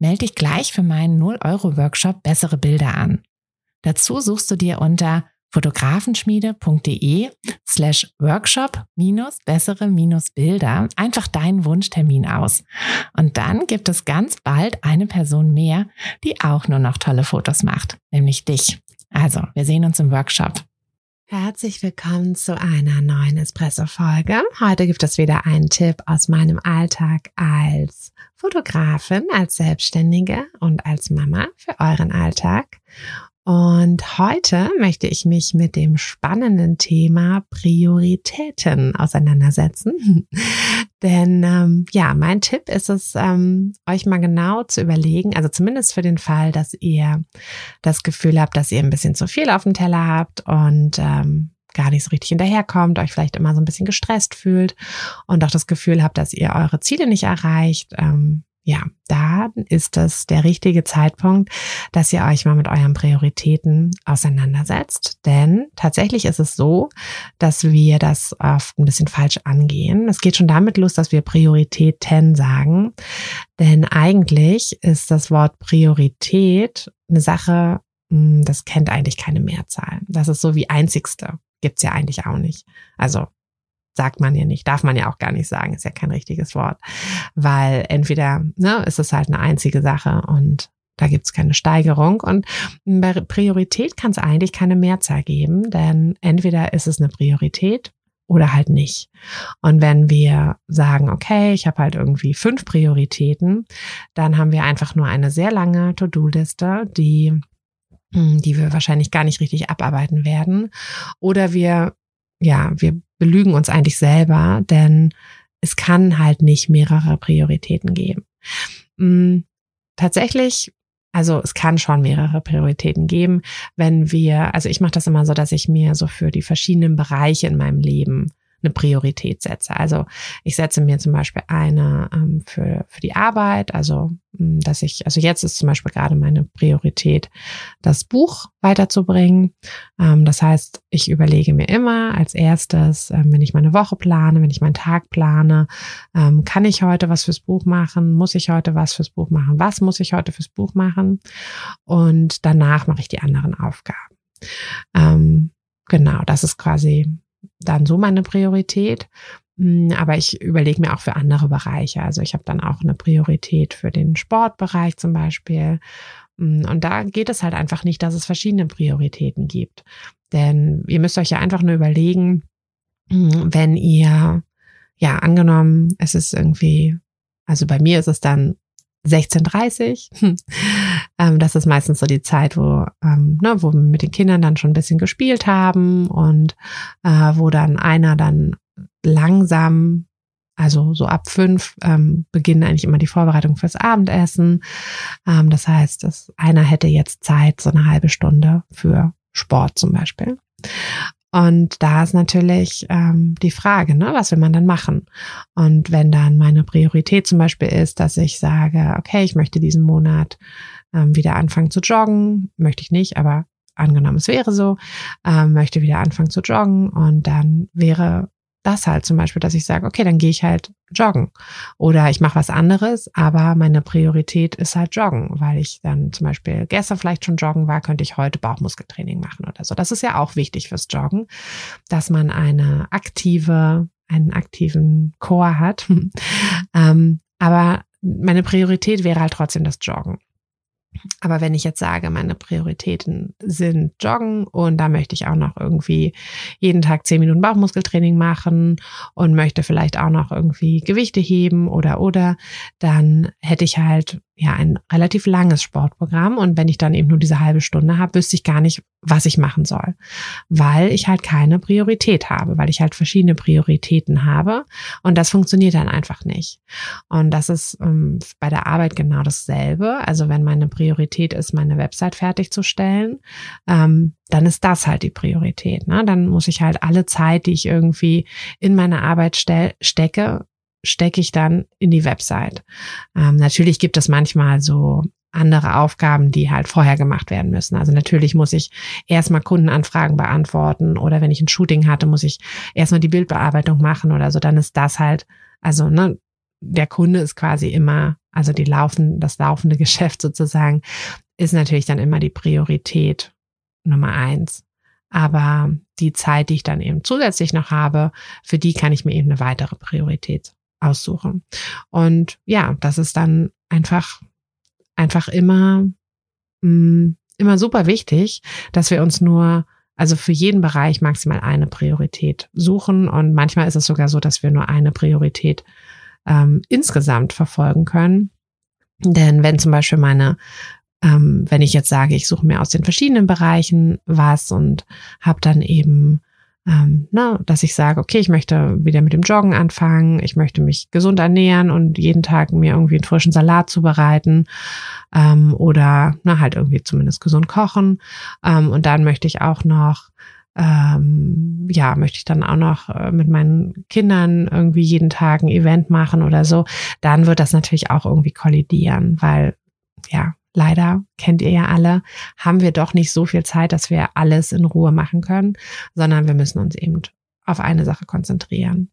Melde dich gleich für meinen 0-Euro-Workshop Bessere Bilder an. Dazu suchst du dir unter fotografenschmiede.de slash workshop minus bessere minus Bilder einfach deinen Wunschtermin aus. Und dann gibt es ganz bald eine Person mehr, die auch nur noch tolle Fotos macht, nämlich dich. Also, wir sehen uns im Workshop. Herzlich willkommen zu einer neuen Espresso-Folge. Heute gibt es wieder einen Tipp aus meinem Alltag als Fotografin, als Selbstständige und als Mama für euren Alltag. Und heute möchte ich mich mit dem spannenden Thema Prioritäten auseinandersetzen. Denn ähm, ja, mein Tipp ist es, ähm, euch mal genau zu überlegen, also zumindest für den Fall, dass ihr das Gefühl habt, dass ihr ein bisschen zu viel auf dem Teller habt und ähm, gar nicht so richtig hinterherkommt, euch vielleicht immer so ein bisschen gestresst fühlt und auch das Gefühl habt, dass ihr eure Ziele nicht erreicht. Ähm, ja, da ist es der richtige Zeitpunkt, dass ihr euch mal mit euren Prioritäten auseinandersetzt. Denn tatsächlich ist es so, dass wir das oft ein bisschen falsch angehen. Es geht schon damit los, dass wir Prioritäten sagen. Denn eigentlich ist das Wort Priorität eine Sache, hm, das kennt eigentlich keine Mehrzahl. Das ist so wie einzigste. Gibt's ja eigentlich auch nicht. Also sagt man ja nicht, darf man ja auch gar nicht sagen, ist ja kein richtiges Wort, weil entweder ne, ist es halt eine einzige Sache und da gibt's keine Steigerung. Und bei Priorität kann es eigentlich keine Mehrzahl geben, denn entweder ist es eine Priorität oder halt nicht. Und wenn wir sagen, okay, ich habe halt irgendwie fünf Prioritäten, dann haben wir einfach nur eine sehr lange To-Do-Liste, die hm, die wir wahrscheinlich gar nicht richtig abarbeiten werden. Oder wir ja, wir belügen uns eigentlich selber, denn es kann halt nicht mehrere Prioritäten geben. Hm, tatsächlich, also es kann schon mehrere Prioritäten geben, wenn wir, also ich mache das immer so, dass ich mir so für die verschiedenen Bereiche in meinem Leben eine Priorität setze. Also ich setze mir zum Beispiel eine ähm, für, für die Arbeit, also hm, dass ich, also jetzt ist zum Beispiel gerade meine Priorität, das Buch weiterzubringen. Ähm, das heißt, ich überlege mir immer als erstes, ähm, wenn ich meine Woche plane, wenn ich meinen Tag plane, ähm, kann ich heute was fürs Buch machen? Muss ich heute was fürs Buch machen? Was muss ich heute fürs Buch machen? Und danach mache ich die anderen Aufgaben. Ähm, genau, das ist quasi dann so meine Priorität. Mm, aber ich überlege mir auch für andere Bereiche. Also ich habe dann auch eine Priorität für den Sportbereich zum Beispiel. Mm, und da geht es halt einfach nicht, dass es verschiedene Prioritäten gibt. Denn ihr müsst euch ja einfach nur überlegen, mm, wenn ihr, ja, angenommen, es ist irgendwie, also bei mir ist es dann 16.30 ähm, das ist meistens so die Zeit, wo, ähm, ne, wo wir mit den Kindern dann schon ein bisschen gespielt haben und äh, wo dann einer dann langsam, also so ab fünf, ähm, beginnen eigentlich immer die Vorbereitung fürs Abendessen. Ähm, das heißt, dass einer hätte jetzt Zeit, so eine halbe Stunde für Sport zum Beispiel. Und da ist natürlich ähm, die Frage, ne, was will man dann machen? Und wenn dann meine Priorität zum Beispiel ist, dass ich sage, okay, ich möchte diesen Monat ähm, wieder anfangen zu joggen, möchte ich nicht, aber angenommen, es wäre so, ähm, möchte wieder anfangen zu joggen und dann wäre das halt zum Beispiel, dass ich sage, okay, dann gehe ich halt joggen oder ich mache was anderes, aber meine Priorität ist halt joggen, weil ich dann zum Beispiel gestern vielleicht schon joggen war, könnte ich heute Bauchmuskeltraining machen oder so. Das ist ja auch wichtig fürs Joggen, dass man eine aktive, einen aktiven Chor hat. ähm, aber meine Priorität wäre halt trotzdem das Joggen. Aber wenn ich jetzt sage, meine Prioritäten sind Joggen und da möchte ich auch noch irgendwie jeden Tag zehn Minuten Bauchmuskeltraining machen und möchte vielleicht auch noch irgendwie Gewichte heben oder oder, dann hätte ich halt ja ein relativ langes Sportprogramm und wenn ich dann eben nur diese halbe Stunde habe, wüsste ich gar nicht, was ich machen soll, weil ich halt keine Priorität habe, weil ich halt verschiedene Prioritäten habe und das funktioniert dann einfach nicht. Und das ist ähm, bei der Arbeit genau dasselbe. Also wenn meine Priorität ist, meine Website fertigzustellen, ähm, dann ist das halt die Priorität. Ne? Dann muss ich halt alle Zeit, die ich irgendwie in meine Arbeit stecke, stecke ich dann in die Website. Ähm, natürlich gibt es manchmal so andere Aufgaben, die halt vorher gemacht werden müssen. Also natürlich muss ich erstmal Kundenanfragen beantworten oder wenn ich ein Shooting hatte, muss ich erstmal die Bildbearbeitung machen oder so. Dann ist das halt, also ne, der Kunde ist quasi immer, also die laufen, das laufende Geschäft sozusagen, ist natürlich dann immer die Priorität Nummer eins. Aber die Zeit, die ich dann eben zusätzlich noch habe, für die kann ich mir eben eine weitere Priorität aussuchen. Und ja, das ist dann einfach, einfach immer, mh, mm, immer super wichtig, dass wir uns nur also für jeden Bereich maximal eine Priorität suchen. Und manchmal ist es sogar so, dass wir nur eine Priorität ähm, insgesamt verfolgen können. Denn wenn zum Beispiel meine, ähm, wenn ich jetzt sage, ich suche mir aus den verschiedenen Bereichen was und habe dann eben ähm, ne, dass ich sage, okay, ich möchte wieder mit dem Joggen anfangen, ich möchte mich gesund ernähren und jeden Tag mir irgendwie einen frischen Salat zubereiten ähm, oder na, halt irgendwie zumindest gesund kochen. Ähm, und dann möchte ich auch noch ähm, ja, möchte ich dann auch noch äh, mit meinen Kindern irgendwie jeden Tag ein Event machen oder so, dann wird das natürlich auch irgendwie kollidieren, weil ja, leider kennt ihr ja alle, haben wir doch nicht so viel Zeit, dass wir alles in Ruhe machen können, sondern wir müssen uns eben auf eine Sache konzentrieren.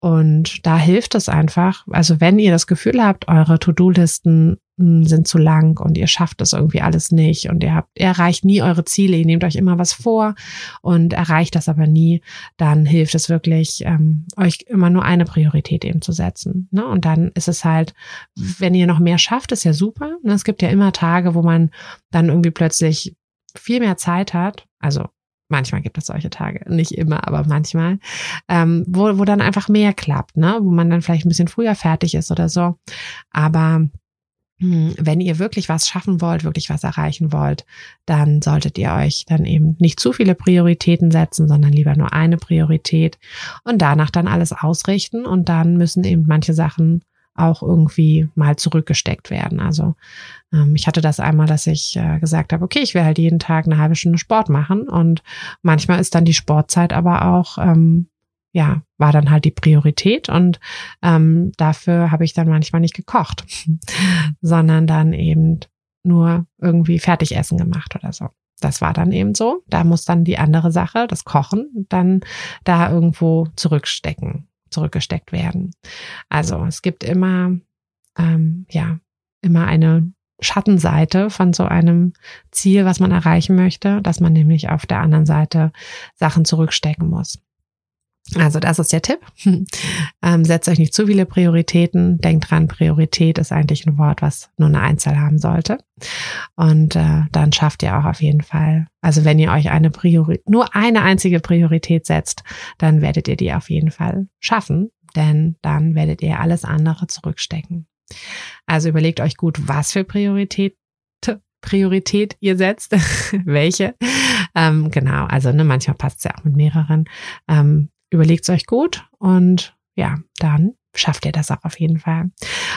Und da hilft es einfach, also wenn ihr das Gefühl habt, eure To-Do-Listen sind zu lang und ihr schafft das irgendwie alles nicht und ihr habt, ihr erreicht nie eure Ziele, ihr nehmt euch immer was vor und erreicht das aber nie, dann hilft es wirklich, ähm, euch immer nur eine Priorität eben zu setzen. Ne? Und dann ist es halt, wenn ihr noch mehr schafft, ist ja super. Ne? Es gibt ja immer Tage, wo man dann irgendwie plötzlich viel mehr Zeit hat, also Manchmal gibt es solche Tage, nicht immer, aber manchmal, ähm, wo, wo dann einfach mehr klappt, ne? wo man dann vielleicht ein bisschen früher fertig ist oder so. Aber wenn ihr wirklich was schaffen wollt, wirklich was erreichen wollt, dann solltet ihr euch dann eben nicht zu viele Prioritäten setzen, sondern lieber nur eine Priorität und danach dann alles ausrichten und dann müssen eben manche Sachen auch irgendwie mal zurückgesteckt werden. Also ähm, ich hatte das einmal, dass ich äh, gesagt habe, okay, ich will halt jeden Tag eine halbe Stunde Sport machen und manchmal ist dann die Sportzeit aber auch ähm, ja, war dann halt die Priorität und ähm, dafür habe ich dann manchmal nicht gekocht, sondern dann eben nur irgendwie Fertigessen gemacht oder so. Das war dann eben so. Da muss dann die andere Sache, das Kochen, dann da irgendwo zurückstecken zurückgesteckt werden. Also es gibt immer, ähm, ja, immer eine Schattenseite von so einem Ziel, was man erreichen möchte, dass man nämlich auf der anderen Seite Sachen zurückstecken muss. Also das ist der Tipp. Ähm, setzt euch nicht zu viele Prioritäten. Denkt dran, Priorität ist eigentlich ein Wort, was nur eine Einzahl haben sollte. Und äh, dann schafft ihr auch auf jeden Fall. Also wenn ihr euch eine Priori nur eine einzige Priorität setzt, dann werdet ihr die auf jeden Fall schaffen, denn dann werdet ihr alles andere zurückstecken. Also überlegt euch gut, was für Priorität Priorität ihr setzt, welche. Ähm, genau, also ne, manchmal passt es ja auch mit mehreren. Ähm, Überlegt es euch gut und ja, dann schafft ihr das auch auf jeden Fall.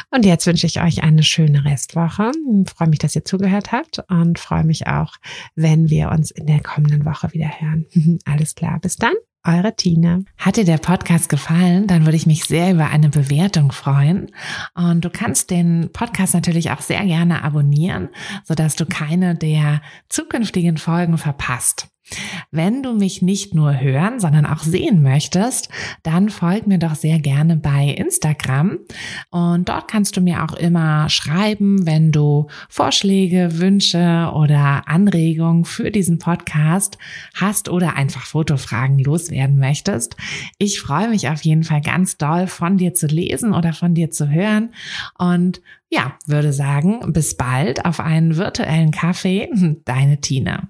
Und jetzt wünsche ich euch eine schöne Restwoche. Ich freue mich, dass ihr zugehört habt und freue mich auch, wenn wir uns in der kommenden Woche wieder hören. Alles klar, bis dann. Eure Tina. Hat dir der Podcast gefallen, dann würde ich mich sehr über eine Bewertung freuen. Und du kannst den Podcast natürlich auch sehr gerne abonnieren, sodass du keine der zukünftigen Folgen verpasst. Wenn du mich nicht nur hören, sondern auch sehen möchtest, dann folg mir doch sehr gerne bei Instagram. Und dort kannst du mir auch immer schreiben, wenn du Vorschläge, Wünsche oder Anregungen für diesen Podcast hast oder einfach Fotofragen loswerden möchtest. Ich freue mich auf jeden Fall ganz doll von dir zu lesen oder von dir zu hören. Und ja, würde sagen, bis bald auf einen virtuellen Kaffee. Deine Tina.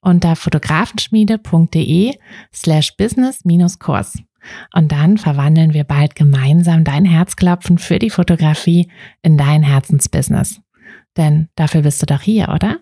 unter fotografenschmiede.de slash business-kurs. Und dann verwandeln wir bald gemeinsam dein Herzklopfen für die Fotografie in dein Herzensbusiness. Denn dafür bist du doch hier, oder?